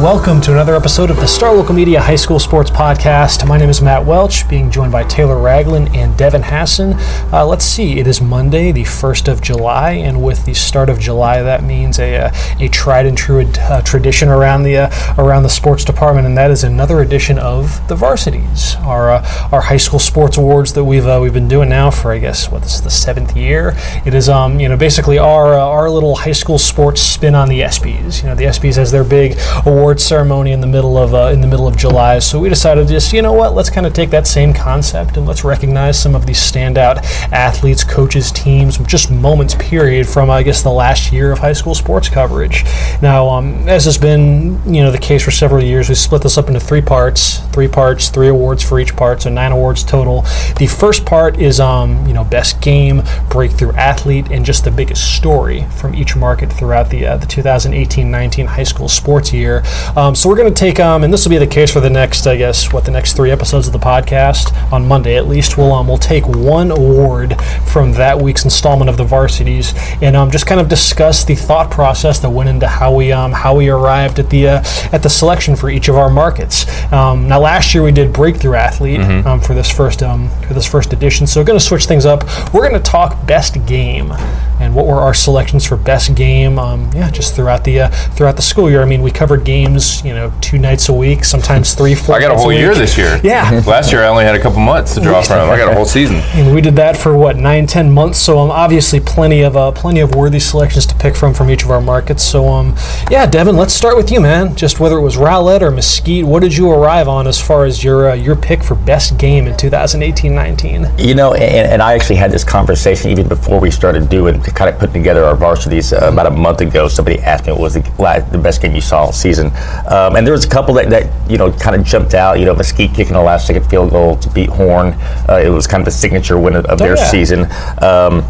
Welcome to another episode of the Star Local Media High School Sports Podcast. My name is Matt Welch, being joined by Taylor Ragland and Devin Hassan. Uh, let's see, it is Monday, the 1st of July, and with the start of July, that means a, uh, a tried and true uh, tradition around the uh, around the sports department, and that is another edition of the Varsities, our uh, our high school sports awards that we've we've been doing now for I guess what this is the seventh year. It is um you know basically our our little high school sports spin on the ESPYS. You know the ESPYS has their big award ceremony in the middle of uh, in the middle of July. So we decided just you know what, let's kind of take that same concept and let's recognize some of these standout athletes, coaches, teams, just moments period from I guess the last year of high school sports coverage. Now, um, as has been you know the case for several years, we split this up into three parts, three parts, three awards for each part, so nine awards total. The first part is um, you know best game, breakthrough athlete, and just the biggest story from each market throughout the uh, the 2018-19 high school sports year. Um, so we're going to take, um, and this will be the case for the next, I guess, what the next three episodes of the podcast on Monday at least. We'll um, we'll take one award from that week's installment of the Varsities and um, just kind of discuss the thought process that went into how we um, how we arrived at the uh, at the selection for each of our markets. Um, now last year we did breakthrough athlete Mm-hmm. um, for this first um, for this first edition. So we're going to switch things up. We're going to talk best game and what were our selections for best game. Um, yeah, just throughout the uh, throughout the school year. I mean, we covered games, you know, two nights a week, sometimes three, four. I got a nights whole year this year. Yeah. Last year I only had a couple months to draw from. I got a whole season. And we did that for what nine, ten months. So um, obviously plenty of uh, plenty of worthy selections to pick from from each of our markets. So um, yeah, Devin, let's start with you, man. Just whether it was Rowlett or Mesquite, what did you arrive on as far as your uh, your pick for best game in 2018-19? You know, and, and I actually had this conversation even before we started doing, to kind of put together our varsities uh, about a month ago. Somebody asked me what was the, la- the best game you saw all season. Um, and there was a couple that, that, you know, kind of jumped out. You know, Mesquite kicking a last second field goal to beat Horn. Uh, it was kind of the signature win of, of their yeah. season. Um,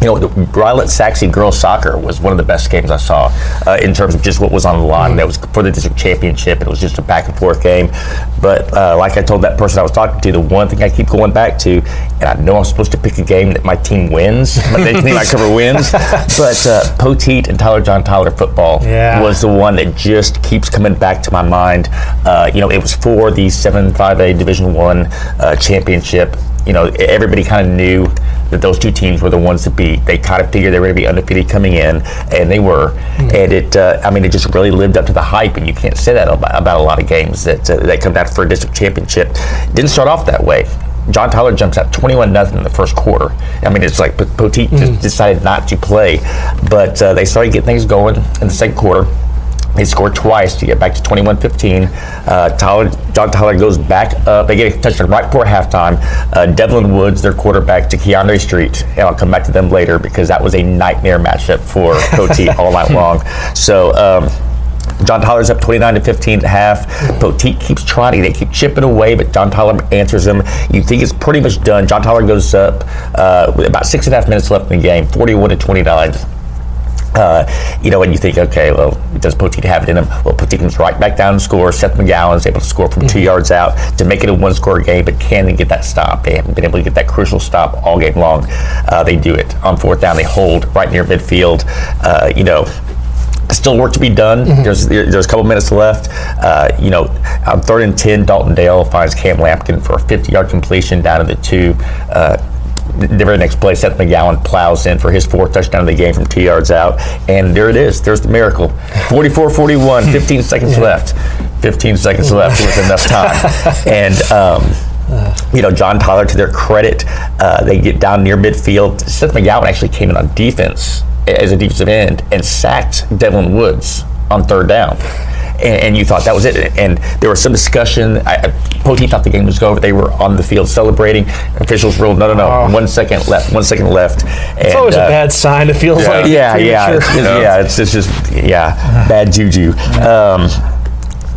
you know, the Rowlett Sachse girls soccer was one of the best games I saw uh, in terms of just what was on the line. That was for the district championship. It was just a back and forth game. But uh, like I told that person I was talking to, the one thing I keep going back to, and I know I'm supposed to pick a game that my team wins, my team I cover wins, but uh, Poteet and Tyler John Tyler football Yeah. was the one that just keeps coming back to my mind. Uh, you know, it was for the 7-5A Division One uh, championship. You know, everybody kind of knew that those two teams were the ones to beat. They kind of figured they were going to be undefeated coming in, and they were. And it, uh, I mean, it just really lived up to the hype. And you can't say that about, about a lot of games that uh, that come down for a district championship. Didn't start off that way. John Tyler jumps out 21 nothing in the first quarter. I mean, it's like Poteet just decided not to play, but uh, they started getting things going in the second quarter. They scored twice to get back to 21-15. Uh, Tyler, John Tyler goes back up. They get a touchdown right before halftime. Uh, Devlin Woods, their quarterback, to Keandre Street, and I'll come back to them later because that was a nightmare matchup for Poteet all night long. So. Um, John Tyler's up 29 to 15 at half. Poteet keeps trying. They keep chipping away, but John Tyler answers him. You think it's pretty much done. John Tyler goes up uh, with about six and a half minutes left in the game, 41 to 29. Uh, you know, and you think, okay, well, does Poteet have it in him? Well, Poteet comes right back down and scores. Seth McGowan is able to score from two yards out to make it a one-score game, but can they get that stop? They haven't been able to get that crucial stop all game long. Uh, they do it on fourth down. They hold right near midfield. Uh, you know, still work to be done. There's there's a couple minutes left. Uh, you know, on third and ten, Dalton Dale finds Cam Lampkin for a 50-yard completion down to the two. Uh, the very next play, Seth McGowan plows in for his fourth touchdown of the game from two yards out. And there it is. There's the miracle. 44 41, 15 seconds yeah. left. 15 seconds left was enough time. And, um, you know, John Tyler, to their credit, uh, they get down near midfield. Seth McGowan actually came in on defense as a defensive end and sacked Devlin Woods on third down. And, and, you thought that was it. And there was some discussion. I, Poteet thought the game was over. They were on the field celebrating. Officials ruled, no, no, no, oh. one second left, one second left. And, it's always uh, a bad sign. It feels yeah. like yeah, yeah, it's, yeah. It's, it's just yeah, bad juju. Um,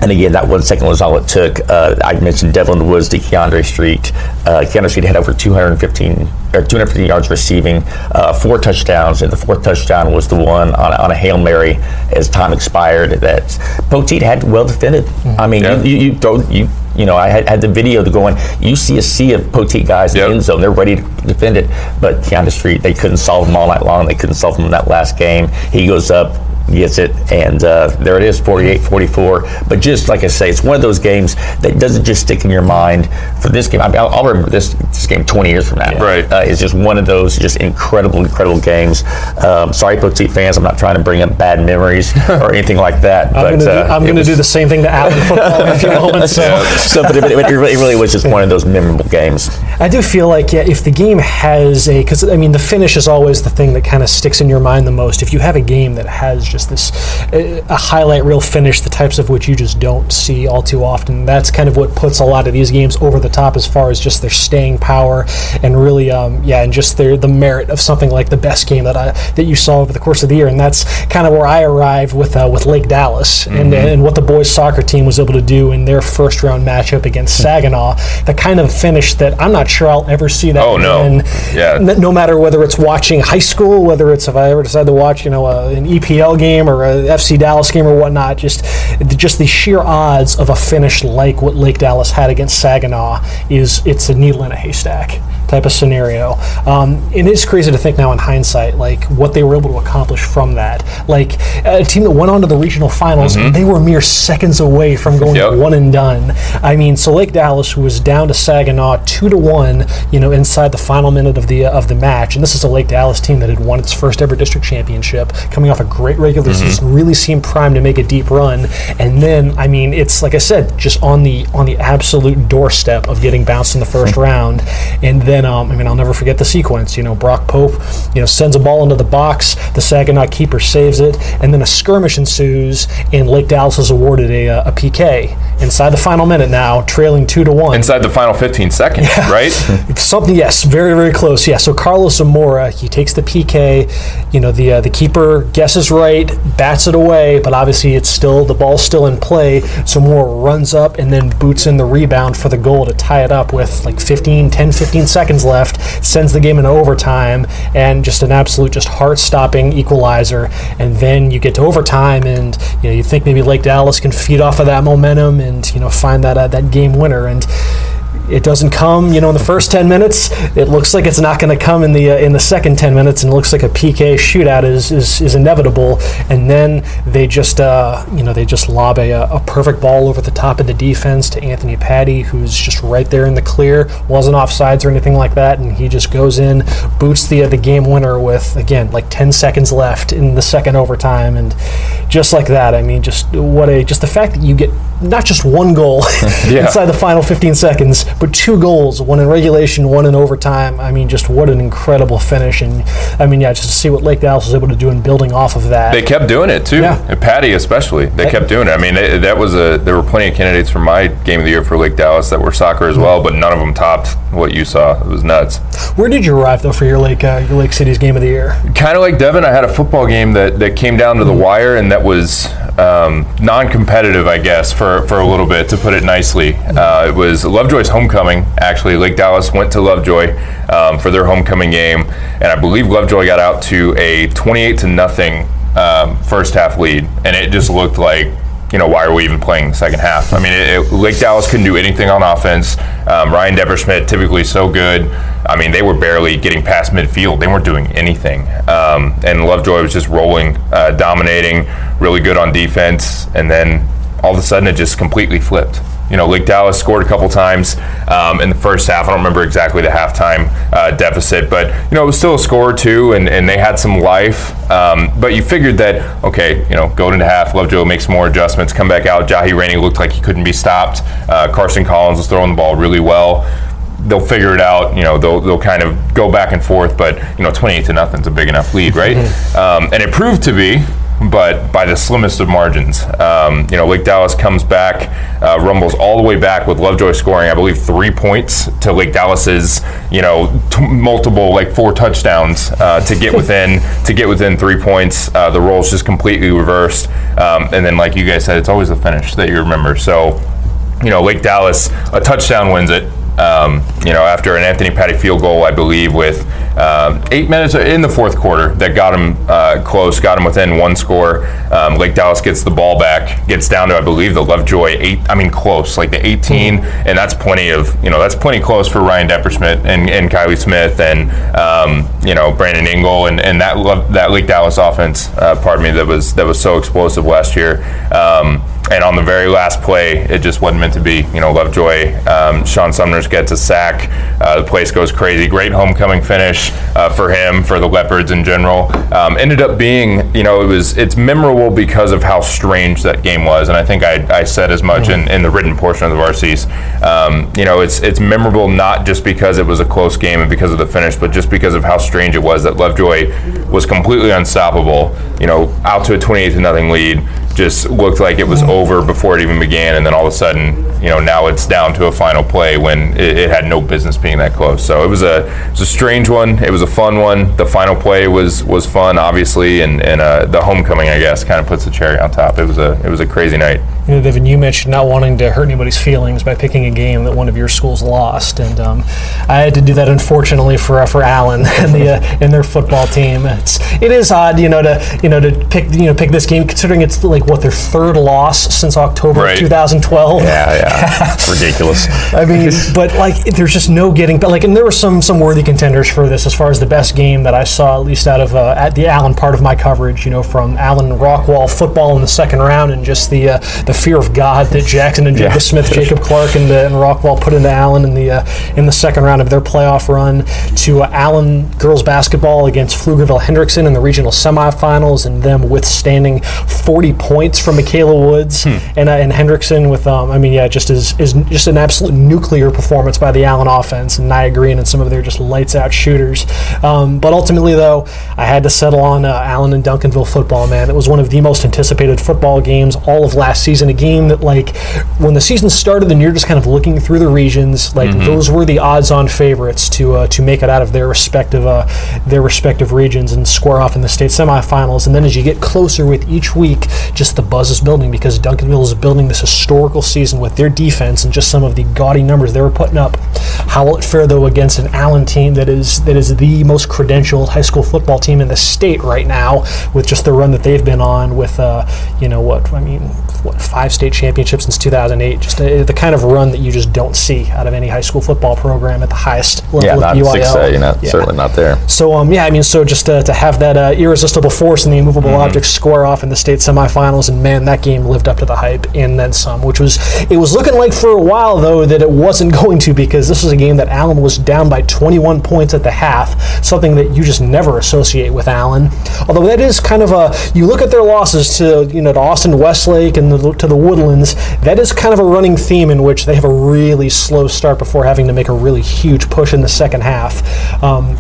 and again, that one second was all it took. Uh, I mentioned Devlin Woods to Keandre Street. Uh, Keandre Street had over 215 or 250 yards receiving, uh, four touchdowns, and the fourth touchdown was the one on, on a hail mary as time expired. That Poteet had well defended. Mm-hmm. I mean, yeah. you, you, throw you. You know, I had, had the video to go in. You see a sea of Poteet guys yep. in the end zone. They're ready to defend it. But Keandre Street, they couldn't solve them all night long. They couldn't solve them in that last game. He goes up, gets it, and uh, there it is, 48-44. But just like I say, it's one of those games that doesn't just stick in your mind for this game. I mean, I'll, I'll remember this, this game 20 years from now. Yeah. Right. Uh, it's just one of those just incredible, incredible games. Um, sorry, Poteet fans, I'm not trying to bring up bad memories or anything like that. But I'm going to do, do, the same thing to Allen football in a few moments. So, so but it, it, it, really, it, really, was just one of those memorable games. I do feel like yeah, if the game has a, because I mean, the finish is always the thing that kind of sticks in your mind the most. If you have a game that has just this a highlight reel finish, the types of which you just don't see all too often. That's kind of what puts a lot of these games over the top as far as just their staying power and really, um, yeah, and just their the merit of something like the best game that I that you saw over the course of the year. And that's kind of where I arrived with uh, with Lake Dallas mm-hmm. and and what the boys soccer team was able to do in their first round matchup against hmm. Saginaw. The kind of finish that I'm not sure I'll ever see that. Oh no, yeah. no matter whether it's watching high school, whether it's if I ever decide to watch, you know, uh, an EPL game or a FC Dallas game or whatnot. Just just the sheer odds of a finish like what Lake Dallas had against Saginaw is it's a needle in a haystack type of scenario. Um, it is crazy to think now in hindsight, like what they were able to accomplish from that. Like a team that went on to the regional finals, mm-hmm. they were mere seconds away from going yep. one and done. I mean, so Lake Dallas was down to Saginaw two to one, you know, inside the final minute of the uh, of the match, and this is a Lake Dallas team that had won its first ever district championship, coming off a great regular mm-hmm. season, really seemed primed to make a deep run, and then I mean, it's like I said, just on the on the absolute doorstep of getting bounced in the 1st mm-hmm. round, and then um, I mean I'll never forget the sequence. You know, Brock Pope, you know, sends a ball into the box. The Saginaw keeper saves it, and then a skirmish ensues, and Lake Dallas is awarded a, uh, a PK inside the final minute. Now trailing two to one. Inside the final 15 seconds, yeah. right? Something, yes, very very close. Yeah. So Carlos Zamora, he takes the PK. You know, the uh, the keeper guesses right, bats it away, but obviously it's still the ball's still in play. Zamora runs up and then boots in the rebound for the goal to tie it up with like 15, 10, 15 seconds left, sends the game into overtime, and just an absolute just heart-stopping equalizer. And then you get to overtime, and you know you think maybe Lake Dallas can feed off of that momentum and you know find that uh, that game winner and it doesn't come, you know, in the first 10 minutes. It looks like it's not going to come in the uh, in the second 10 minutes, and it looks like a PK shootout is is, is inevitable. And then they just, uh, you know, they just lob a, a perfect ball over the top of the defense to Anthony Patty, who's just right there in the clear, wasn't offsides or anything like that, and he just goes in, boots the uh, the game winner with again like 10 seconds left in the second overtime, and just like that, I mean, just what a just the fact that you get not just one goal yeah. inside the final 15 seconds, but two goals, one in regulation, one in overtime. I mean, just what an incredible finish. And I mean, yeah, just to see what Lake Dallas was able to do in building off of that. They kept doing it too. Yeah. And Patty especially, they kept doing it. I mean, they, that was a. There were plenty of candidates for my game of the year for Lake Dallas that were soccer as well, but none of them topped what you saw. It was nuts. Where did you arrive though for your Lake uh, your Lake Cities game of the year? Kind of like Devin, I had a football game that, that came down to the mm-hmm. wire, and that was um, non-competitive, I guess, for, for a little bit to put it nicely. Uh, it was Lovejoy's homecoming. Actually, Lake Dallas went to Lovejoy um, for their homecoming game, and I believe Lovejoy got out to a 28 to nothing um, first half lead, and it just looked like you know, why are we even playing the second half? I mean, it, it, Lake Dallas couldn't do anything on offense. Um, Ryan Depperschmidt, typically so good. I mean, they were barely getting past midfield. They weren't doing anything. Um, and Lovejoy was just rolling, uh, dominating, really good on defense. And then all of a sudden, it just completely flipped. You know, Lake Dallas scored a couple times um, in the first half. I don't remember exactly the halftime uh, deficit, but you know, it was still a score or two, and, and they had some life. Um, but you figured that okay, you know, going into half, Lovejoy makes more adjustments, come back out. Jahi Rainey looked like he couldn't be stopped. Uh, Carson Collins was throwing the ball really well they'll figure it out. You know, they'll, they'll kind of go back and forth, but you know, 28 to nothing's a big enough lead, right? um, and it proved to be, but by the slimmest of margins. Um, you know, Lake Dallas comes back, uh, rumbles all the way back with Lovejoy scoring, I believe, three points to Lake Dallas's, you know, t- multiple like four touchdowns uh, to get within to get within three points. Uh, the roles just completely reversed, um, and then like you guys said, it's always the finish that you remember. So. You know, Lake Dallas, a touchdown wins it um, you know, after an Anthony Patty field goal, I believe, with um, eight minutes in the fourth quarter that got him uh, close, got him within one score. Um, Lake Dallas gets the ball back, gets down to, I believe, the Lovejoy eight. I mean, close, like the 18, mm-hmm. and that's plenty of, you know, that's plenty close for Ryan Depperschmidt and, and Kylie Smith and um, you know Brandon Ingle and, and that that Lake Dallas offense, uh, pardon me, that was that was so explosive last year. And on the very last play, it just wasn't meant to be. You know, Lovejoy, um, Sean Sumners gets a sack. Uh, the place goes crazy. Great homecoming finish uh, for him, for the Leopards in general. Um, ended up being, you know, it was it's memorable because of how strange that game was, and I think I, I said as much in, in the written portion of the varsies. Um, you know, it's it's memorable not just because it was a close game and because of the finish, but just because of how strange it was that Lovejoy was completely unstoppable. You know, out to a 28 to nothing lead just looked like it was over before it even began, and then all of a sudden, you know, now it's down to a final play when it, it, had no business being that close. So it was a it was a strange one. It was a fun one. The final play was was fun, obviously, and and uh, the homecoming, I guess, kind of puts the cherry on top. It was a it was a crazy night. You know, Devin, you mentioned not wanting to hurt anybody's feelings by picking a game that one of your schools lost, and um, I had to do that unfortunately for uh, for Allen and the uh, and their football team. It's it is odd, you know, to you know to pick you know pick this game considering it's like what their third loss since October right. 2012. Yeah, yeah, ridiculous. I mean, but like there's just no getting. But like, and there were some some worthy contenders for this as far as the best game that I saw at least out of uh, at the Allen part of my coverage. You know, from Allen Rockwall football in the second round and just the uh, the fear of God that Jackson and Jacob yeah. Smith, Jacob Clark, and, uh, and Rockwall put into Allen in the uh, in the second round of their playoff run to uh, Allen girls basketball against Pflugerville Hendrickson in the regional semifinals and them withstanding 40 points from Michaela Woods hmm. and uh, and Hendrickson with um, I mean yeah just is is just an absolute nuclear performance by the Allen offense and Nia Green and some of their just lights out shooters. Um, but ultimately though, I had to settle on uh, Allen and Duncanville football. Man, it was one of the most anticipated football games all of last season. A game that like when the season started and you're just kind of looking through the regions, like mm-hmm. those were the odds-on favorites to uh, to make it out of their respective uh, their respective regions and square off in the state semifinals. And then as you get closer with each week, just the buzz is building because Duncanville is building this historical season with their defense and just some of the gaudy numbers they were putting up. How will it fare though against an Allen team that is that is the most credentialed high school football team in the state right now, with just the run that they've been on with uh, you know what I mean, what five state championships since 2008. Just a, the kind of run that you just don't see out of any high school football program at the highest level. Yeah, not UIL. 6A, you know, yeah. certainly not there. So um, yeah, I mean, so just uh, to have that uh, irresistible force and the immovable mm-hmm. object square off in the state semifinals, and man, that game lived up to the hype and then some. Which was it was looking like for a while though that it wasn't going to because this was a game that Allen was down by 21 points at the half, something that you just never associate with Allen. Although that is kind of a you look at their losses to you know to Austin Westlake and the, to the Woodlands, that is kind of a running theme in which they have a really slow start before having to make a really huge push in the second half. Um,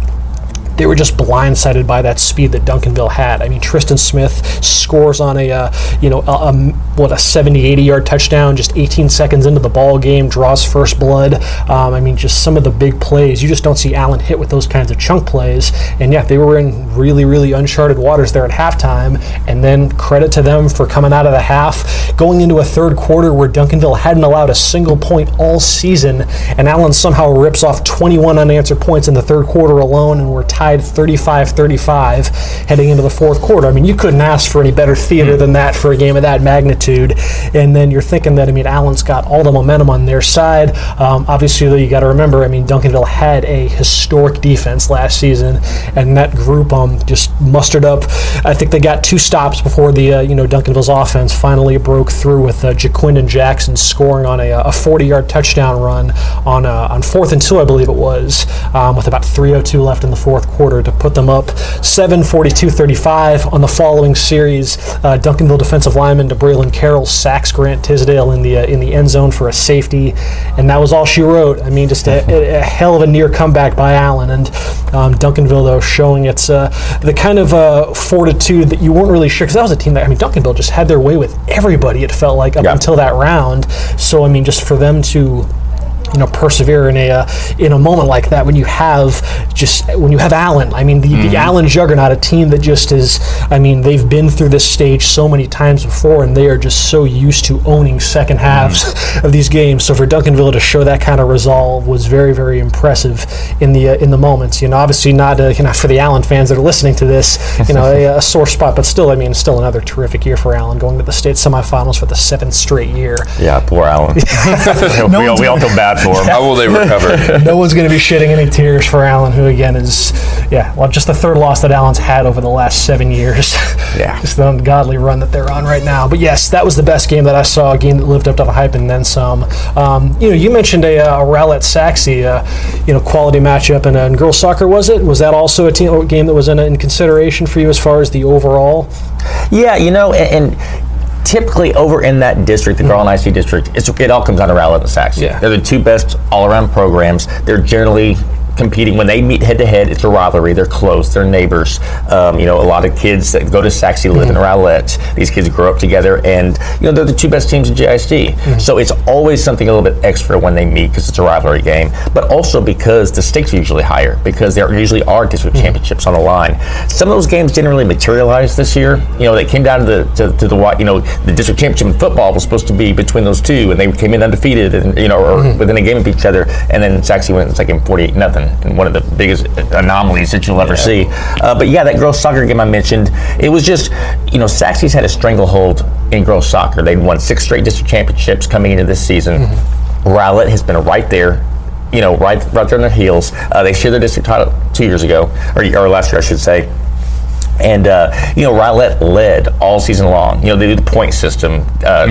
they were just blindsided by that speed that Duncanville had. I mean, Tristan Smith scores on a, uh, you know, a, a, what a 70, 80 yard touchdown just 18 seconds into the ball game, draws first blood. Um, I mean, just some of the big plays. You just don't see Allen hit with those kinds of chunk plays. And yeah, they were in really, really uncharted waters there at halftime. And then credit to them for coming out of the half, going into a third quarter where Duncanville hadn't allowed a single point all season, and Allen somehow rips off 21 unanswered points in the third quarter alone, and we're tied 35-35 heading into the fourth quarter. I mean, you couldn't ask for any better theater mm. than that for a game of that magnitude And then you're thinking that I mean Allen's got all the momentum on their side. Um, obviously, though, you got to remember. I mean Duncanville had a historic defense last season, and that group um, just mustered up. I think they got two stops before the uh, you know Duncanville's offense finally broke through with uh, Jaquindon Jackson scoring on a, a 40-yard touchdown run on uh, on fourth and two, I believe it was, um, with about 3:02 left in the fourth quarter to put them up 7 42-35 on the following series. Uh, Duncanville defensive lineman DeBraylon Carroll sacks Grant Tisdale in the uh, in the end zone for a safety, and that was all she wrote. I mean, just a, a hell of a near comeback by Allen, and um, Duncanville though showing its uh, the kind of uh, fortitude that you weren't really sure because that was a team that I mean Duncanville just had their way with everybody. It felt like up Yeah. until that round. So I mean, just for them to you know persevere in a uh, in a moment like that when you have just when you have Allen. I mean the, the Allen juggernaut, a team that just is. I mean they've been through this stage so many times before, and they are just so used to owning second halves of these games. So for Duncanville to show that kind of resolve was very very impressive in the uh, in the moments. You know, obviously not uh, you know for the Allen fans that are listening to this, you know a, a sore spot, but still I mean still another terrific year for Allen going to the state semifinals for the seventh straight year. Yeah, poor Allen. we, all, we all feel bad for him. How will they recover? no one's going to be shedding any tears for Allen, who again is, yeah, well, just the third loss that Allen's had over the last seven years. Yeah. just the ungodly run that they're on right now. But yes, that was the best game that I saw, a game that lived up to the hype and then some. Um, you know, you mentioned a, uh, a Rowlett Sachse, uh, you know, quality matchup in, uh, in girls soccer, was it? Was that also a team, game that was in, in consideration for you as far as the overall? Yeah, you know, and, and typically over in that district, the Garland ISD district, it's, it all comes down to Rowlett and Sachse. Yeah. They're the two best all-around programs. They're generally competing when they meet head to head. It's a rivalry. They're close. They're neighbors. Um, you know, a lot of kids that go to Sachse live in Rowlett. These kids grow up together, and you know they're the two best teams in JIC. Mm-hmm. So it's always something a little bit extra when they meet because it's a rivalry game, but also because the stakes are usually higher because there usually are district mm-hmm. championships on the line. Some of those games didn't really materialize this year. You know, they came down to the to, to the you know the district championship in football was supposed to be between those two, and they came in undefeated, and you know, or mm-hmm. within a game of each other, and then Sachse went second forty-eight nothing, and one of the biggest anomalies that you'll ever see. Uh, but yeah, that girls soccer game I mentioned, it was just you know Sachse's had a stranglehold in girls soccer. They'd won six straight district championships coming into this season. Rowlett has been right there you know, right, right there on their heels. Uh, they shared their district title two years ago, or, or last year, I should say. And uh, you know, Rowlett led all season long. You know, they do the point system uh,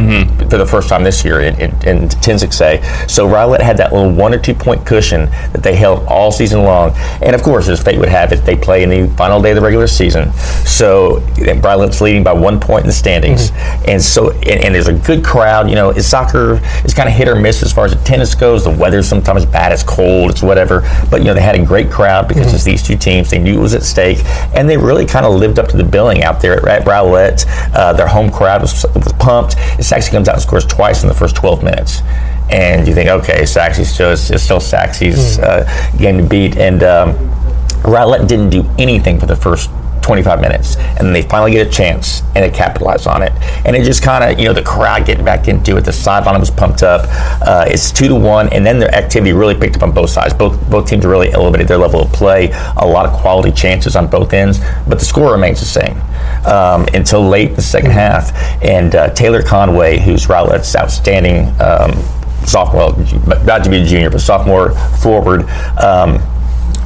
for the first time this year in, in, in 10-6A. So Rowlett had that little one or two point cushion that they held all season long. And of course, as fate would have it, they play in the final day of the regular season. So Rowlett's leading by one point in the standings. And so, and, and there's a good crowd. You know, it's soccer is kind of hit or miss as far as the tennis goes. The weather's sometimes bad. It's cold. It's whatever. But you know, they had a great crowd because it's these two teams. They knew it was at stake, and they really kind of lived up to the billing out there at, Rowlett. Uh, their home crowd was, was pumped. Sachse comes out and scores twice in the first 12 minutes. And you think, okay, Sachse's still, it's still Sachse's uh, game to beat. And um, Rowlett didn't do anything for the first 25 minutes, and then they finally get a chance, and they capitalize on it. And it just kind of, you know, the crowd getting back into it. The sideline was pumped up. Uh, it's two to one, and then their activity really picked up on both sides. Both both teams really elevated their level of play. A lot of quality chances on both ends, but the score remains the same um, until late in the second half. And uh, Taylor Conway, who's Rowlett's outstanding um, sophomore, about to be a junior, but sophomore forward. Um,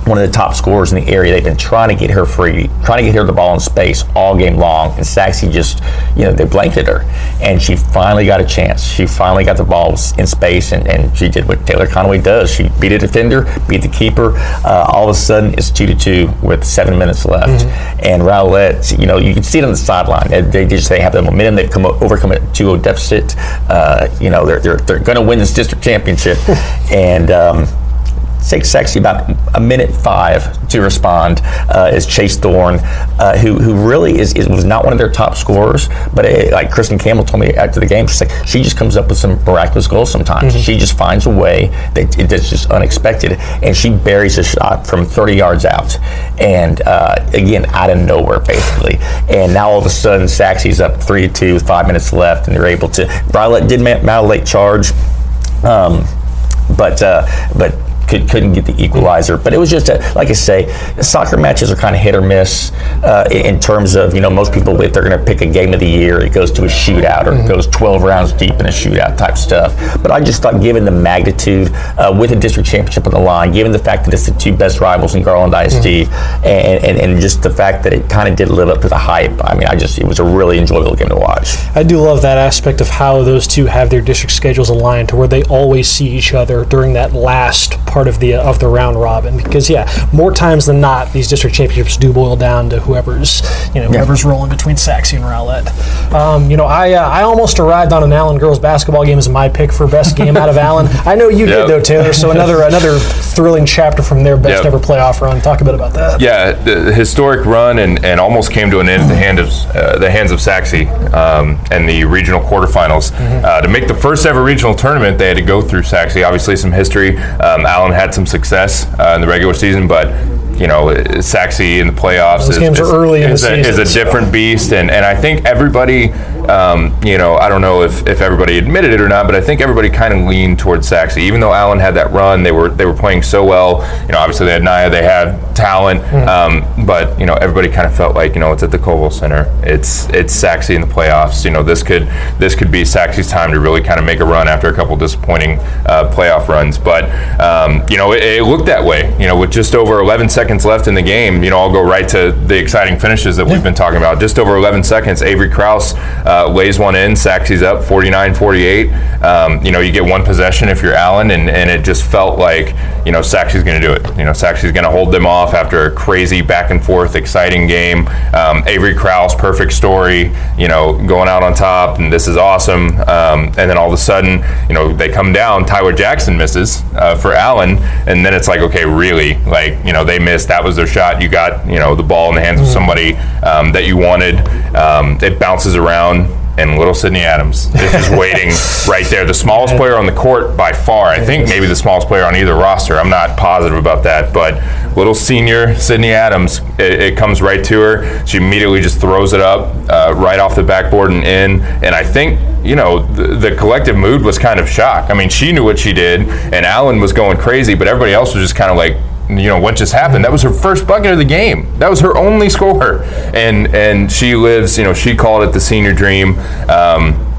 one of the top scorers in the area. They've been trying to get her free, trying to get her the ball in space all game long. And Sachse just, you know, they blanketed her. And she finally got a chance. She finally got the ball in space, and, and she did what Taylor Conway does. She beat a defender, beat the keeper. Uh, all of a sudden, it's two to two with seven minutes left. And Rowlett, you know, you can see it on the sideline. They, they just they have the momentum. They've come overcome a 2-0 deficit. Uh, you know, they're they're, they're going to win this district championship. and um, takes Sachse about a minute five to respond uh, is Chase Thorne, uh, who who really is, is was not one of their top scorers, but uh like Kristen Campbell told me after the game, she's like she just comes up with some miraculous goals sometimes. She just finds a way that it- that's just unexpected, and she buries a shot from 30 yards out, and uh, again out of nowhere basically. And now all of a sudden, Sachse's up three to two with five minutes left, and they're able to. Rowlett did mount a late charge. Um, but uh, but could, couldn't get the equalizer. But it was just a, like I say, soccer matches are kind of hit or miss uh, in terms of you know most people if they're going to pick a game of the year, it goes to a shootout or mm-hmm. it goes 12 rounds deep in a shootout type stuff. But I just thought, given the magnitude uh, with a district championship on the line, given the fact that it's the two best rivals in Garland ISD, mm-hmm. and, and, and just the fact that it kind of did live up to the hype. I mean, I just it was a really enjoyable game to watch. I do love that aspect of how those two have their district schedules aligned to where they always see each other during that last part of the of the round robin. Because yeah, more times than not, these district championships do boil down to whoever's you know whoever's yeah. rolling between Sachse and Rowlett. Um, you know, I uh, I almost arrived on an Allen girls basketball game as my pick for best game out of Allen. I know you yep. did though, Taylor. So another another thrilling chapter from their best yep. ever playoff run. Talk a bit about that. Yeah, the historic run and, and almost came to an end at the hand of uh, the hands of Sachse um, and the regional quarterfinals. Mm-hmm. Uh, to make the first ever regional tournament, they had to go through Sachse. Obviously, some history. Um, Allen had some success uh, in the regular season, but you know, Sachse in the playoffs Those is, games is, are early is, in the a, season, is a different beast, and, and I think everybody um, you know, I don't know if, if everybody admitted it or not, but I think everybody kind of leaned towards Sachse. Even though Allen had that run, they were they were playing so well. You know, obviously they had Naya, they had talent, mm. um, but you know, everybody kind of felt like you know it's at the Culwell Center. It's it's Sachse in the playoffs. You know, this could this could be Sachse's time to really kind of make a run after a couple disappointing uh, playoff runs. But um, you know, it, it, looked that way. You know, with just over 11 seconds left in the game, you know, I'll go right to the exciting finishes that yeah. we've been talking about. Just over 11 seconds, Avery Kraus uh, lays one in. Sachse's up 49-48. Um, you know, you get one possession if you're Allen, and, and it just felt like, you know, Sachse's going to do it. You know, Sachse's going to hold them off after a crazy back and forth, exciting game. Um, Avery Kraus, perfect story, you know, going out on top, and this is awesome. Um, and then all of a sudden, you know, they come down. Tyler Jackson misses uh, for Allen, and then it's like, okay, really, like, you know, they missed. That was their shot. You got, you know, the ball in the hands of mm-hmm. somebody um, that you wanted. Um, it bounces around and little Sydney Adams is just waiting right there. The smallest player on the court by far. I think maybe the smallest player on either roster. I'm not positive about that, but little senior Sydney Adams, it, it comes right to her. She immediately just throws it up uh, right off the backboard and in. And I think you know the, the, collective mood was kind of shock. I mean, she knew what she did, and Allen was going crazy, but everybody else was just kind of like you know what just happened. That was her first bucket of the game. That was her only score, and and she lives. You know, she called it the senior dream. Um,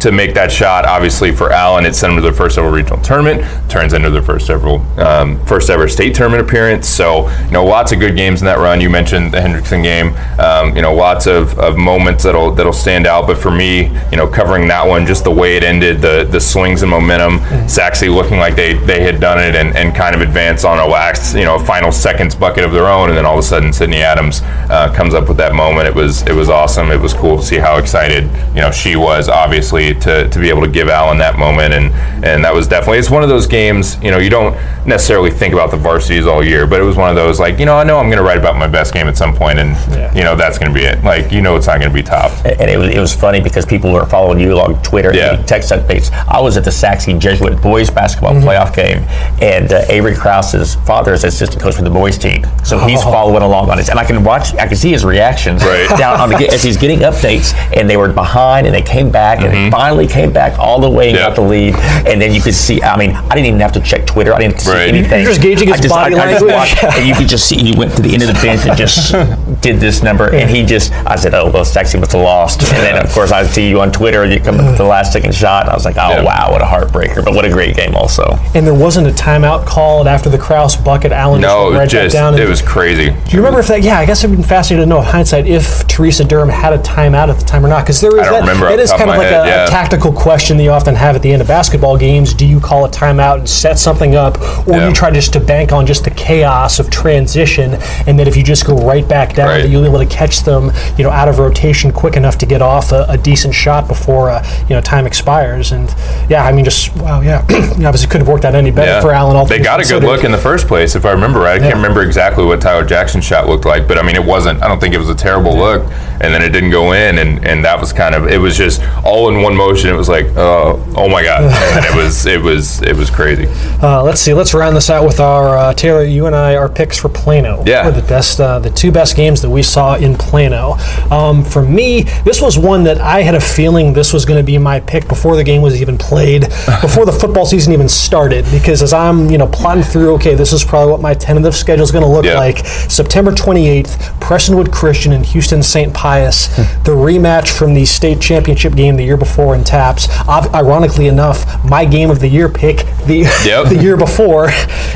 to make that shot. Obviously, for Allen, it sent them to their first ever regional tournament. Turns into their first ever um, first ever state tournament appearance. So you know, lots of good games in that run. You mentioned the Hendrickson game. Um, you know, lots of, of moments that'll that'll stand out. But for me, you know, covering that one, just the way it ended, the the swings and momentum. Sachse looking like they they had done it and, and kind of advanced on a last you know final seconds bucket of their own, and then all of a sudden Sydney Adams uh, comes up with that moment. It was it was awesome. It was cool to see how excited you know she was. Obviously to, to be able to give Allen that moment, and and that was definitely it's one of those games. You know, you don't necessarily think about the varsities all year, but it was one of those like you know I know I'm going to write about my best game at some point, and yeah. you know that's going to be it. Like you know it's not going to be top. And it was it was funny because people were following you on Twitter, yeah. and text updates. I was at the Sachse Jesuit boys basketball mm-hmm. playoff game, and uh, Avery Krause's father is assistant coach for the boys team, so he's oh. following along on it, and I can watch, I can see his reactions right. down on the as he's getting updates, and they were behind, and they came back, mm-hmm. and they finally came back all the way and got the lead. And then you could see, I mean, I didn't even have to check Twitter. I didn't have to right. see anything. You're just gauging his I just, body I, language. I just watched, and you could just see, he went to the end of the bench and just did this number. And he just, I said, oh, well, Sachse must have lost. And then, of course, I see you on Twitter, and you come up with the last second shot. And I was like, oh, yeah. wow, what a heartbreaker. But what a great game, also. And there wasn't a timeout called after the Kraus bucket. Allen no, just, just down. It was crazy. Do you remember if that, yeah, I guess it would be fascinating to know, hindsight, if Teresa Durham had a timeout at the time or not. Because there is that, it is kind of like a, yeah. Tactical question that you often have at the end of basketball games. Do you call a timeout and set something up, or yeah. do you try just to bank on just the chaos of transition, and that if you just go right back down, right. that you'll be able to catch them, you know, out of rotation quick enough to get off a, a decent shot before uh, you know time expires. And yeah, I mean, just wow, yeah, obviously couldn't have worked out any better yeah. for Allen. They got a good look in the first place, if I remember right. I can't remember exactly what Tyler Jackson's shot looked like, but I mean, it wasn't. I don't think it was a terrible look, and then it didn't go in, and and that was kind of it was just all in one motion, it was like, oh, oh my god, and it was it was it was crazy. Uh, let's see. Let's round this out with our uh, Taylor. You and I, our picks for Plano. Yeah. What the best, uh, the two best games that we saw in Plano. Um, for me, this was one that I had a feeling this was going to be my pick before the game was even played, before the football season even started. Because as I'm, you know, plotting through, okay, this is probably what my tentative schedule is going to look Yeah. like. September 28th, Prestonwood Christian and Houston St. Pius, the rematch from the state championship game the year before in TAPPS. Ob- ironically enough, my game of the year pick the Yep. the year before.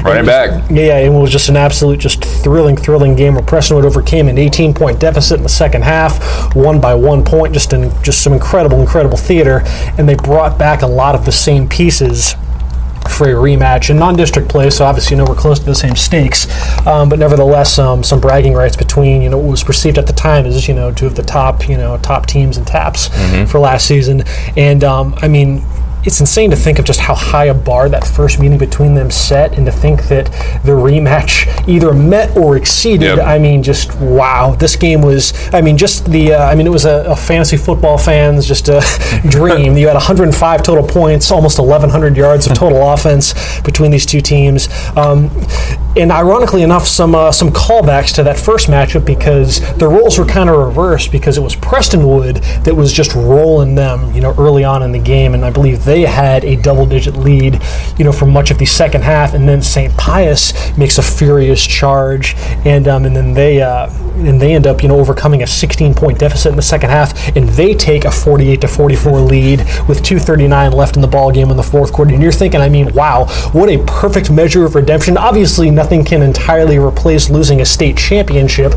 Running back. Yeah, yeah, it was just an absolute, just thrilling, thrilling game where Prestonwood overcame an 18 point deficit in the second half, won by one point, just in just some incredible, incredible theater, and they brought back a lot of the same pieces for a rematch in non-district play. So obviously, you know, we're close to the same stakes, um, but nevertheless, um, some bragging rights between you know what was perceived at the time as you know two of the top you know top teams and TAPPS for last season, and um, I mean. It's insane to think of just how high a bar that first meeting between them set, and to think that the rematch either met or exceeded. Yep. I mean, just wow! This game was. I mean, just the. Uh, I mean, it was a, a fantasy football fans just a dream. You had 105 total points, almost 1,100 yards of total offense between these two teams. Um, and ironically enough, some uh, some callbacks to that first matchup because the roles were kind of reversed because it was Prestonwood that was just rolling them, you know, early on in the game, and I believe they had a double-digit lead, you know, for much of the second half, and then St. Pius makes a furious charge, and um, and then they uh, and they end up, you know, overcoming a 16-point deficit in the second half, and they take a 48 to 44 lead with 2:39 left in the ball game in the fourth quarter, and you're thinking, I mean, wow, what a perfect measure of redemption. Obviously, nothing can entirely replace losing a state championship,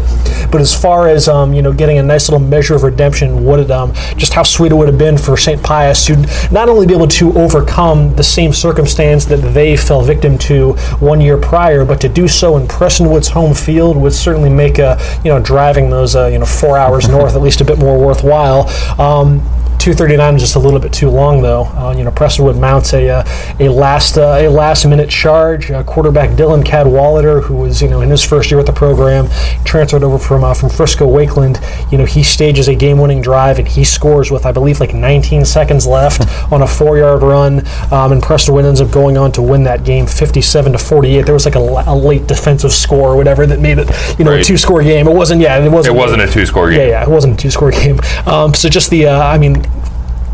but as far as um, you know, getting a nice little measure of redemption, what it um, just how sweet it would have been for St. Pius to not only be able to overcome the same circumstance that they fell victim to one year prior, but to do so in Prestonwood's home field would certainly make a you know driving those uh, you know four hours north at least a bit more worthwhile. Um, 239 is just a little bit too long, though. Uh, you know, Prestonwood mounts a uh, a last uh, a last minute charge. Uh, quarterback Dylan Cadwallader, who was you know in his first year with the program, transferred over from uh, from Frisco Wakeland. You know, he stages a game winning drive and he scores with I believe like 19 seconds left on a four yard run. Um, and Prestonwood ends up going on to win that game 57 to 48. There was like a, a late defensive score or whatever that made it you know a two score game. It wasn't yeah it It wasn't it wasn't a two-score game. yeah, yeah, it wasn't a two-score game. Um, so just the, uh, I mean,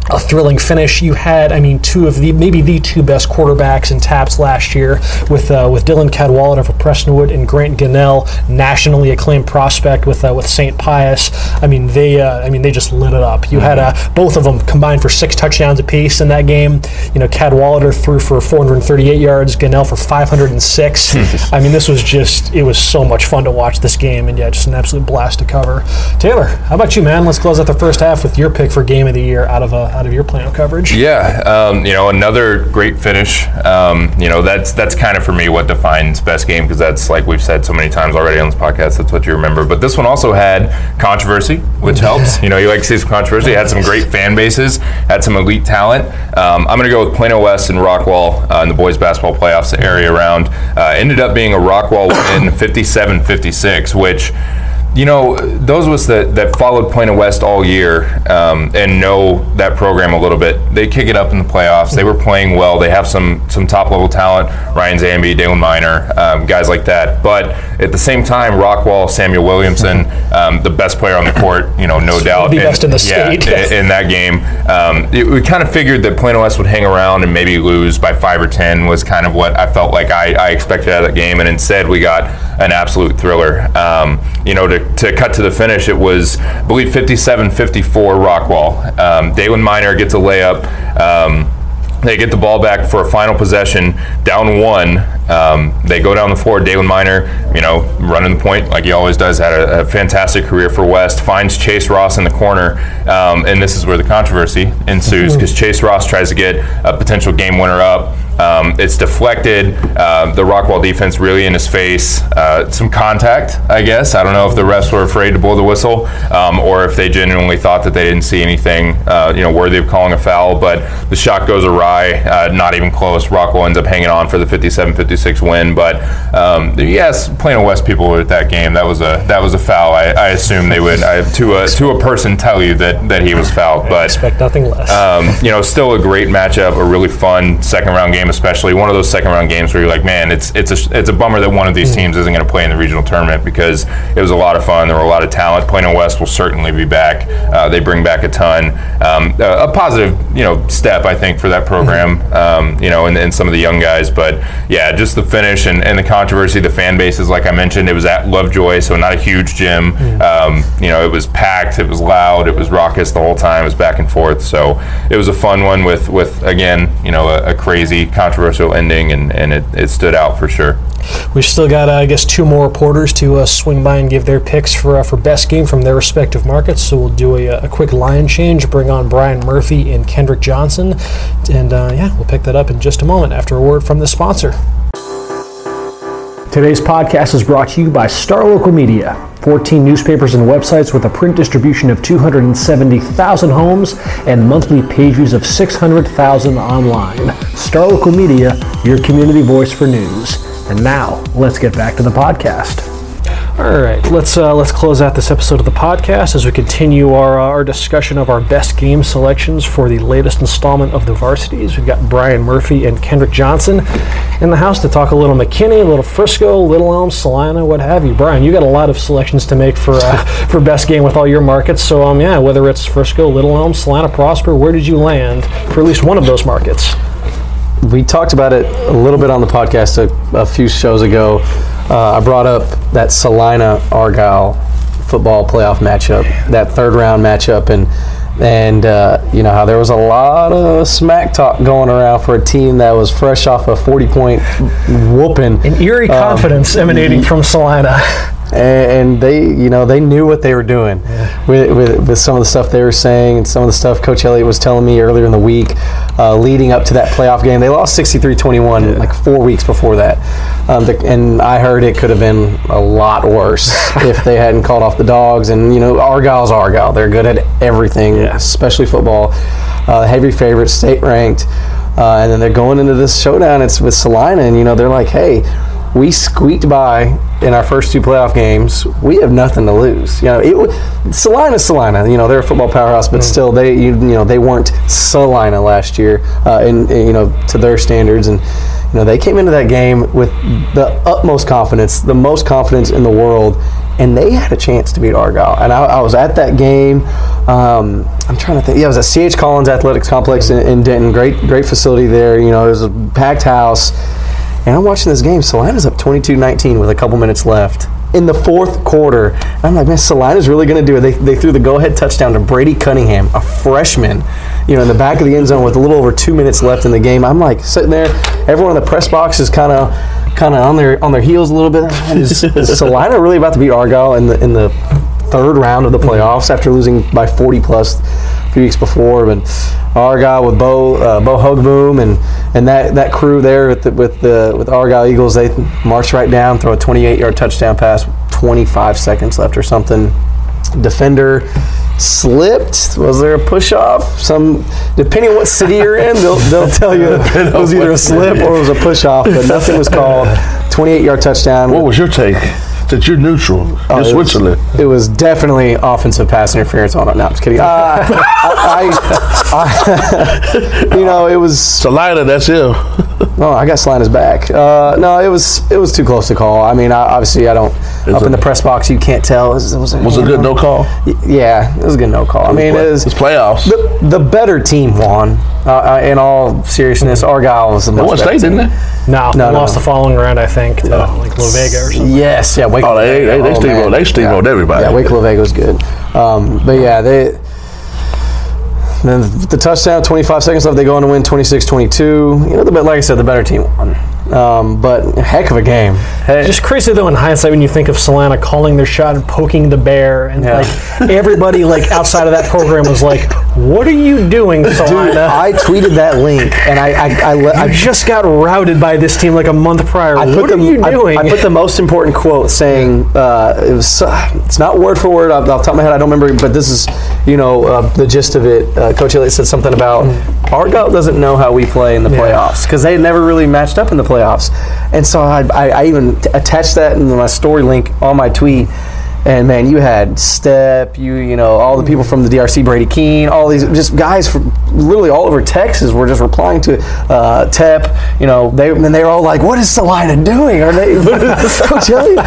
a thrilling finish. You had, I mean, two of the maybe the two best quarterbacks in TAPPS last year with uh, with Dylan Cadwallader for Prestonwood and Grant Gunnell, nationally acclaimed prospect with uh, with St. Pius. I mean, they uh, I mean they just lit it up. You had uh, both of them combined for six touchdowns apiece in that game. You know, Cadwallader threw for 438 yards, Gunnell for 506. I mean, this was just it was so much fun to watch this game, and yeah, just an absolute blast to cover. Taylor, how about you, man? Let's close out the first half with your pick for game of the year out of uh, out of your Plano coverage. Yeah, um, you know, another great finish. Um, you know, that's that's kind of for me what defines best game because that's like we've said so many times already on this podcast. That's what you remember. But this one also had controversy, which helps. You know, you like to see some controversy. It had some great fan bases, had some elite talent. Um, I'm going to go with Plano West and Rockwall uh, in the boys basketball playoffs, the area round. Uh, ended up being a Rockwall win, 57-56, which you know, those of us that, that followed Plano West all year um, and know that program a little bit, they kick it up in the playoffs. They were playing well. They have some some top level talent, Ryan Zambi, Dalen Miner, um, guys like that. But at the same time, Rockwall, Samuel Williamson, um, the best player on the court, you know, no doubt. The And- best in the state. i- in that game. Um, it, we kind of figured that Point Plano West would hang around and maybe lose by five or ten was kind of what I felt like I, I expected out of that game, and instead we got an absolute thriller. Um, you know, to, to cut to the finish, it was I believe 57-54 Rockwall. Um, Miner gets a layup. Um, they get the ball back for a final possession, down one. Um, they go down the floor. Dalen Miner, you know, running the point like he always does, had a, a fantastic career for West. Finds Chase Ross in the corner, um, and this is where the controversy ensues because Chase Ross tries to get a potential game winner up. Um, it's deflected. Uh, the Rockwall defense really in his face. Uh, some contact, I guess. I don't know if the refs were afraid to blow the whistle um, or if they genuinely thought that they didn't see anything, uh, you know, worthy of calling a foul. But the shot goes awry. Uh, not even close. Rockwall ends up hanging on for the 57-56 win. But um, yes, Plano West people at that game. That was a that was a foul. I, I assume they would I, to a to a person tell you that that he was fouled. But Expect nothing less. um, you know, still a great matchup, a really fun second round game, especially one of those second round games where you're like, man, it's it's a it's a bummer that one of these teams isn't going to play in the regional tournament because it was a lot of fun. There were a lot of talent. Plano West will certainly be back. Uh, they bring back a ton. Um, a, a positive, you know, step I think for that program. Um, you know, and, and some of the young guys, but yeah, just the finish and, and the controversy, the fan bases, like I mentioned, it was at Lovejoy, so not a huge gym. Um, you know, it was packed, it was loud, it was raucous the whole time, it was back and forth. So it was a fun one with, with again, you know, a, a crazy, controversial ending, and, and it, it stood out for sure. We've still got, uh, I guess, two more reporters to uh, swing by and give their picks for uh, for best game from their respective markets. So we'll do a, a quick line change, bring on Brian Murphy and Kendrick Johnson, and uh, yeah, we'll pick that up in just a moment after a word from the sponsor. Today's podcast is brought to you by Star Local Media. 14 newspapers and websites with a print distribution of 270,000 homes and monthly page views of 600,000 online. Star Local Media, your community voice for news. And now, let's get back to the podcast. All right, let's uh, let's close out this episode of the podcast as we continue our uh, our discussion of our best game selections for the latest installment of the Varsities. We've got Brian Murphy and Kendrick Johnson in the house to talk a little McKinney, a little Frisco, Little Elm, Celina, what have you. Brian, you got a lot of selections to make for uh, for best game with all your markets. So um, yeah, whether it's Frisco, Little Elm, Celina, Prosper, where did you land for at least one of those markets? We talked about it a little bit on the podcast a, a few shows ago. Uh, I brought up that Celina Argyle football playoff matchup, that third round matchup, and and uh, you know how there was a lot of smack talk going around for a team that was fresh off a 40 point whooping. An eerie confidence emanating from Celina. and they you know they knew what they were doing with, with, with some of the stuff they were saying and some of the stuff coach elliott was telling me earlier in the week uh, leading up to that playoff game. They lost 63-21 like four weeks before that. Um, the, and i heard it could have been a lot worse if they hadn't called off the dogs. And you know argyle's argyle. They're good at everything especially football. Uh, heavy favorite state ranked. Uh, and then they're going into this showdown. It's with celina and you know they're like hey we squeaked by in our first two playoff games. We have nothing to lose. You know, it Celina, Celina. You know, they're a football powerhouse, but still, they you, you know they weren't Celina last year, uh, in, in, you know to their standards, and you know they came into that game with the utmost confidence, the most confidence in the world, and they had a chance to beat Argyle. And I, I was at that game. Um, I'm trying to think. Yeah, it was at CH Collins Athletics Complex in, in Denton. Great, great facility there. You know, it was a packed house. And I'm watching this game. Celina's up 22-19 with a couple minutes left in the fourth quarter. And I'm like, man, Celina's really going to do it. They, they threw the go-ahead touchdown to Brady Cunningham, a freshman, you know, in the back of the end zone with a little over two minutes left in the game. I'm like sitting there. Everyone in the press box is kind of kind of on their on their heels a little bit. Is, is Celina really about to beat Argyle in the in the third round of the playoffs after losing by 40 plus a few weeks before. And Argyle with Bo uh, Bo Hogboom and and that, that crew there with the, with the with Argyle Eagles, they march right down, throw a 28 yard touchdown pass, 25 seconds left or something. Defender slipped. Was there a push off? Some depending on what city you're in, they'll, they'll tell you it was either a slip or it was a push off, but nothing was called. 28 yard touchdown. What was your take? That you're neutral. You're Oh, it was- Switzerland. It was definitely offensive pass interference on it. No, I'm just kidding. Uh, I, I, I- you know, it was. Celina, that's him. Oh, I got Celina's back. Uh, no, it was it was too close to call. I mean, I, obviously, I don't up a- in the press box. You can't tell. It was, it was, Was it a good no call? Yeah, it was a good no call. I mean, it was It's playoffs. the, the better team won. Uh, uh, in all seriousness, Argyle was the They much won state, team. didn't they? No, No, they no, lost no. the following round, I think, to like La Vega or something. Yes, yeah. Wake Oh, they- they- they oh, steamrolled- they steamrolled yeah. everybody. Yeah, Wake Vega was good. Um, but yeah, they. Then the touchdown, 25 seconds left. They go on to win 26-22. You know, the bet- like I said, the better team won. Um, but heck of a game. Hey, Just crazy though in hindsight when you think of Celina calling their shot and poking the bear, and Yeah. like everybody like outside of that program was like, "What are you doing, dude, I tweeted that link, and I I, I, le- I I just got routed by this team like a month prior. I what put are the, you doing? I, put the most important quote saying uh, it was. Uh, it's not word for word off the top of my head. I don't remember, but this is, you know, uh, the gist of it. Uh, Coach Elliott said something about our Argyle doesn't know how we play in the playoffs because they had never really matched up in the playoffs, and so I, I, I even t- attached that in my story link on my tweet. And man, you had Step, you you know all the people from the DRC, Brady Keene, all these just guys from literally all over Texas were just replying to uh, Tep. You know they and they were all like, "What is Celina doing? Are they Coach Elliott?"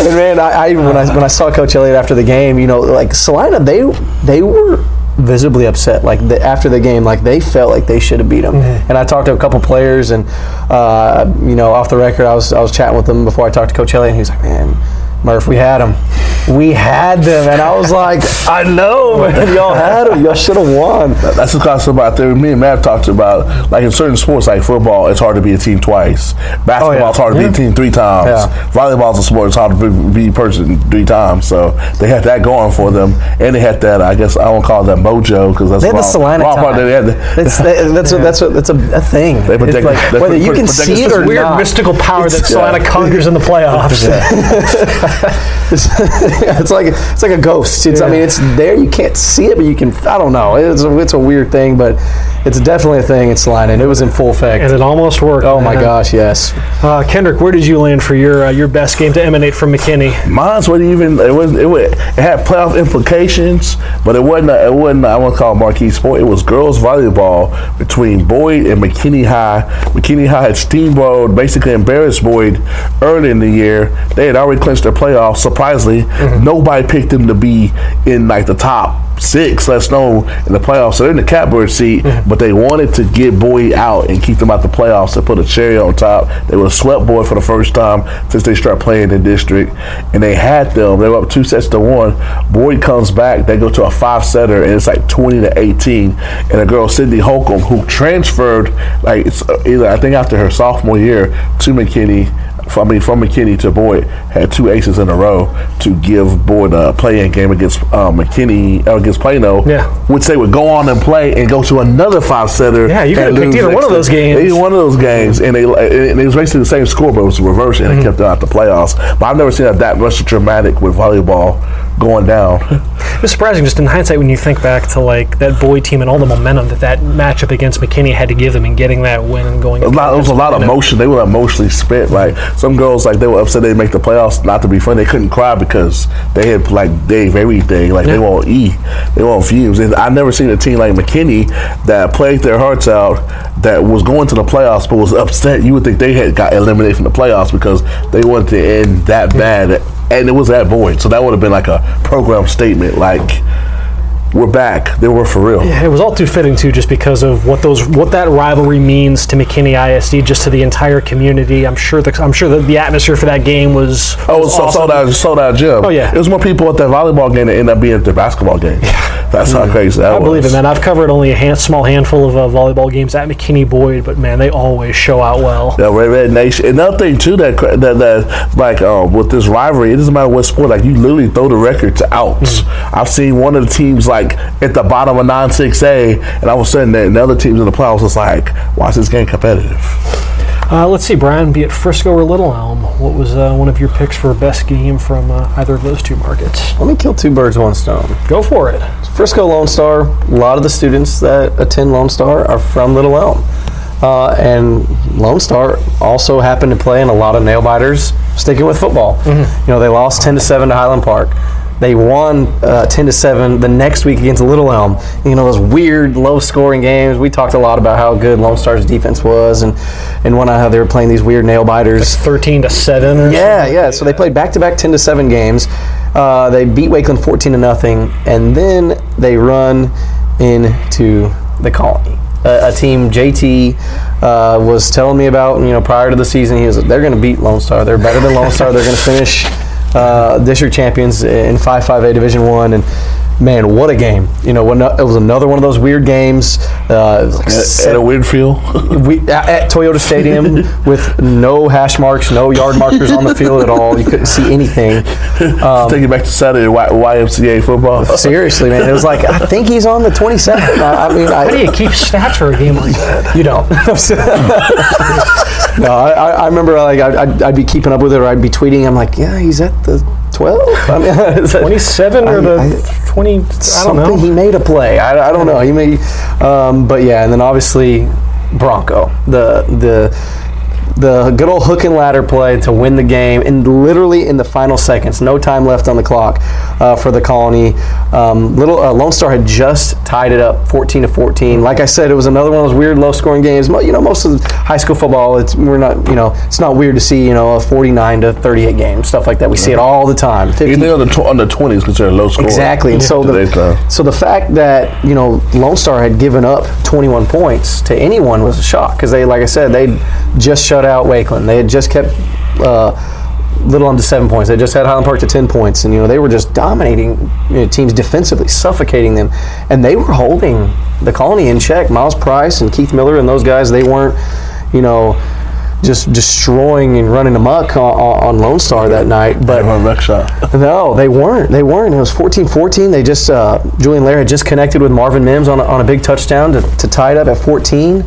And man, I, I when I when I saw Coach Elliott after the game, you know, like Celina, they they were visibly upset. Like the, after the game, like they felt like they should have beat him. And I talked to a couple players, and uh, you know, off the record, I was I was chatting with them before I talked to Coach Elliott, and he was like, "Man." Murph, we had them. We had them, and I was like, I know, man. Y'all had them. Y'all should have won. That's the concept about there. Me and Matt talked about, like in certain sports, like football, it's hard to be a team twice. Basketball, Oh, yeah. it's hard to be a team three times. Yeah. Volleyball's a sport, it's hard to be, be a person three times. So they had that going for them, and they had that. I guess I won't call that mojo because that's They had the wrong- Celina wrong time. part. They had the, That's that, that's a, that's a, that's a, a thing. They protect- It's like, they whether put- you can protect see it or weird not. mystical power that Celina conjures in the playoffs. it's like it's like a ghost. It's I mean it's there. You can't see it, but you can. I don't know. It's a, it's a weird thing, but it's definitely a thing. It's Celina, and it was in full effect. and it almost worked. oh my man. gosh, yes. Uh, Kendrick, where did you land for your uh, your best game to emanate from McKinney? Mine's wasn't even it was it, was, it had playoff implications, but it wasn't a, it wasn't I want to call it marquee sport. It was girls volleyball between Boyd and McKinney High. McKinney High had steamrolled, basically embarrassed Boyd early in the year. They had already clinched their playoffs. Surprisingly, nobody picked them to be in like the top six, let's know, in the playoffs. So they're in the catbird seat, but they wanted to get Boyd out and keep them out the playoffs to put a cherry on top. They would have swept Boyd for the first time since they started playing in the district, and they had them. They were up two sets to one. Boyd comes back. They go to a five setter, and it's like twenty to eighteen. And a girl, Cindy Holcomb, who transferred like it's uh, either I think after her sophomore year to McKinney. I mean, from McKinney to Boyd, had two aces in a row to give Boyd a play-in game against uh, McKinney uh, against Plano, Yeah. which they would go on and play and go to another five-setter. Yeah, you could've picked lose either one of those games. Either one of those games, and they and it was basically the same score, but it was reversed, and it kept them out the playoffs. But I've never seen that that much dramatic with volleyball going down. It's surprising, just in hindsight, when you think back to like that boy team and all the momentum that that matchup against McKinney had to give them in getting that win and going. a lot, it was a lot of emotion. They were emotionally spent. Like some girls, like they were upset they make the playoffs. Not to be funny, they couldn't cry because they had like gave everything. Like they Yeah. won't eat, they won't fumes. And I never seen a team like McKinney that played their hearts out, that was going to the playoffs but was upset. You would think they had got eliminated from the playoffs because they wanted to end that bad, and it was that Boyd. So that would have been like a program statement, like. We're back. They were for real. Yeah, it was all too fitting too, just because of what those what that rivalry means to McKinney ISD, just to the entire community. I'm sure the I'm sure that the atmosphere for that game was. Oh, was so awesome. sold out, sold out gym. Oh, yeah. it was more people at that volleyball game that ended up being at the basketball game. That's how crazy that I was. believe it, man. I've covered only a hand, small handful of uh, volleyball games at McKinney Boyd, but man, they always show out well. Yeah, Red Red Nation. Another thing too that that, that like um, with this rivalry, it doesn't matter what sport. Like you literally throw the record to outs. Mm-hmm. I've seen one of the teams like at the bottom of nine six A, and all of a sudden the, the other teams in the playoffs was like, why is this game competitive? Uh, let's see, Brian, be it Frisco or Little Elm, what was uh, one of your picks for best game from uh, either of those two markets? Let me kill two birds with one stone. Go for it. Frisco Lone Star, a lot of the students that attend Lone Star are from Little Elm. Uh, and Lone Star also happened to play in a lot of nail biters, sticking with football. You know, they lost 10 to 7 to Highland Park. They won uh, 10 to 7 the next week against Little Elm. You know, those weird low scoring games. We talked a lot about how good Lone Star's defense was and, and one how they were playing these weird nail biters. Thirteen to seven. Or Yeah, yeah. So they played back-to-back ten to seven games. Uh, they beat Wakeland fourteen to nothing, and then they run into the Colony, a, a team JT uh, was telling me about. You know, prior to the season, he was they're going to beat Lone Star. They're better than Lone Star. They're going to finish uh, district champions in five five A Division One, and man, what a game! You know, when, it was another one of those weird games. Uh, it was like At, se- at a Winfield. we at, at Toyota Stadium with no hash marks, no yard markers on the field at all. You couldn't see anything. Um, Take it back to Saturday y- YMCA football. seriously, man, it was like I think he's on the 27th. I, I mean, I, How do you keep stats for a game like that? You don't. no, I, I- I remember like I'd, I'd, I'd be keeping up with it, or I'd be tweeting. I'm like, yeah, he's at the 12. I mean, 27 or I- the I- 20? I don't know. he made a play. I, I don't know. He made, um, but yeah, and then obviously Bronco, the the the good old hook and ladder play to win the game, and literally in the final seconds, no time left on the clock uh, for the Colony. Um, little uh, Lone Star had just tied it up, 14 to 14. Like I said, it was another one of those weird low-scoring games. You know, most of high school football, it's we're not, you know, it's not weird to see, you know, a 49 to 38 game, stuff like that. We see it all the time. 50, Anything under, tw- under 20 is considered low score. Exactly. And so the, so the fact that, you know, Lone Star had given up 21 points to anyone was a shock because they, like I said, they just shut out Wakeland. They had just kept uh, Little under seven points. They just had Highland Park to 10 points. And, you know, they were just dominating you know, teams defensively, suffocating them. And they were holding the colony in check. Myles Price and Keith Miller and those guys, they weren't, you know, just destroying and running amok on, on on Lone Star that night. But shot. no, they weren't. They weren't. It was 14-14. They just uh, Julian Lair had just connected with Marvin Mims on a, on a big touchdown to, to tie it up at 14.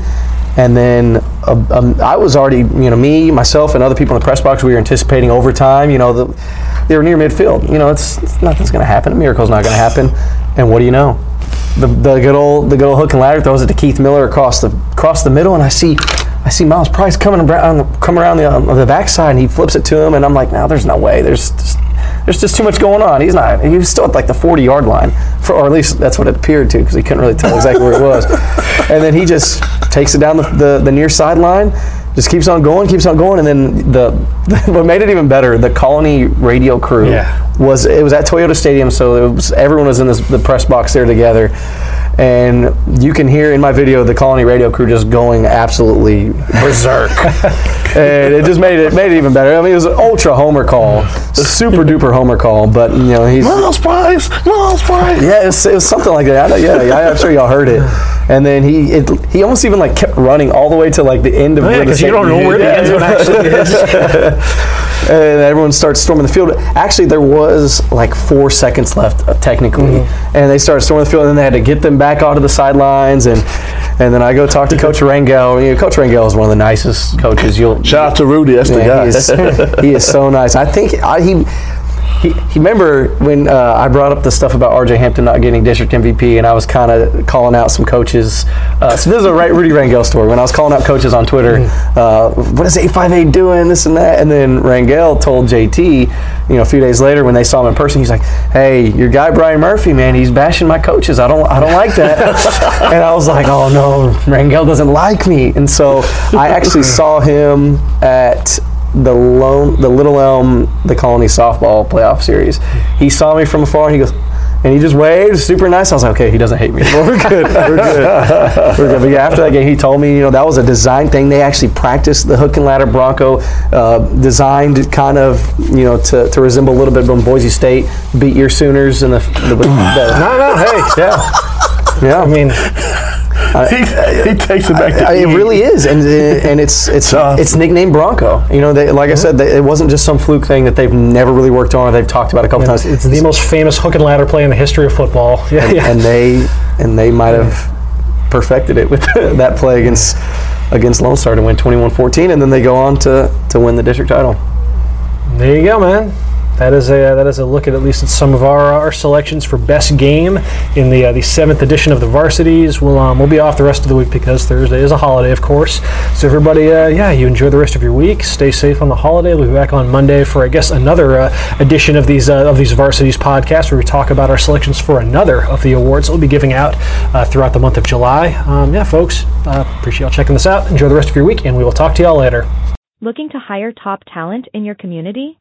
And then uh, um, I was already, you know, me, myself, and other people in the press box. We were anticipating overtime. You know, the, they were near midfield. You know, it's, it's nothing's going to happen. A miracle's not going to happen. And what do you know? The, the good old the good old hook and ladder throws it to Keith Miller across the across the middle, and I see I see Myles Price coming around come around the on the backside, and he flips it to him, and I'm like, no, there's no way. There's just, there's just too much going on. He's not. He was still at like the 40 yard line, for, or at least that's what it appeared to, because he couldn't really tell exactly where it was. And then he just takes it down the, the, the near sideline, just keeps on going, keeps on going, and then the what made it even better, the Colony radio crew Yeah. was it was at Toyota Stadium, so it was everyone was in this, the press box there together, and you can hear in my video the Colony radio crew just going absolutely berserk, and it just made it made it even better. I mean, it was an ultra homer call, a super duper homer call, but you know he's Myles Price, Myles Price. yeah, it was, it was something like that. I know, yeah, yeah, I'm sure y'all heard it. And then he it, he almost even like kept running all the way to like the end of Oh, yeah, the because you don't know where the end zone actually is. and everyone starts storming the field. Actually, there was like four seconds left, uh, technically, Mm-hmm. and they started storming the field, and then they had to get them back onto the sidelines. And and then I go talk to Coach Rangel. You know, Coach Rangel is one of the nicest coaches you'll. Shout out to Rudy. That's the guy. he, is, he is so nice. I think I, he. He, he remember when uh, I brought up the stuff about RJ Hampton not getting district MVP, and I was kind of calling out some coaches. Uh, so this is a right Rudy Rangel story. When I was calling out coaches on Twitter, uh, what is 858 doing, this and that, and then Rangel told JT, you know, a few days later when they saw him in person, he's like, "Hey, your guy Brian Murphy, man, he's bashing my coaches. I don't, I don't like that." and I was like, "Oh no, Rangel doesn't like me." And so I actually saw him at the lone, the Little Elm, the Colony softball playoff series. He saw me from afar and he goes, and he just waved, super nice. I was like, okay, he doesn't hate me. We're good. We're good. We're good. But yeah, after that game, he told me, you know, that was a design thing. They actually practiced the hook and ladder Bronco, uh, designed kind of, you know, to, to resemble a little bit when Boise State beat your Sooners in the. the, the no, no, hey. yeah. Yeah. I mean, he, he takes it back to I- it really is, and uh, and it's it's Tough. it's nicknamed Bronco. You know, they, like I said, they, it wasn't just some fluke thing that they've never really worked on or they've talked about a couple it's, times. it's the most famous hook and ladder play in the history of football. Yeah, yeah. and they and they might have perfected it with that play against against Lone Star to win 21-14, and then they go on to to win the district title. There you go, man. That is a that is a look at at least at some of our, our selections for best game in the uh, the seventh edition of the varsities. We'll um, we'll be off the rest of the week because Thursday is a holiday, of course. So everybody, uh, yeah, you enjoy the rest of your week. Stay safe on the holiday. We'll be back on Monday for I guess another uh, edition of these uh, of these varsities podcasts where we talk about our selections for another of the awards that we'll be giving out uh, throughout the month of July. Um, yeah, folks, uh, appreciate y'all checking this out. Enjoy the rest of your week, and we will talk to y'all later. Looking to hire top talent in your community?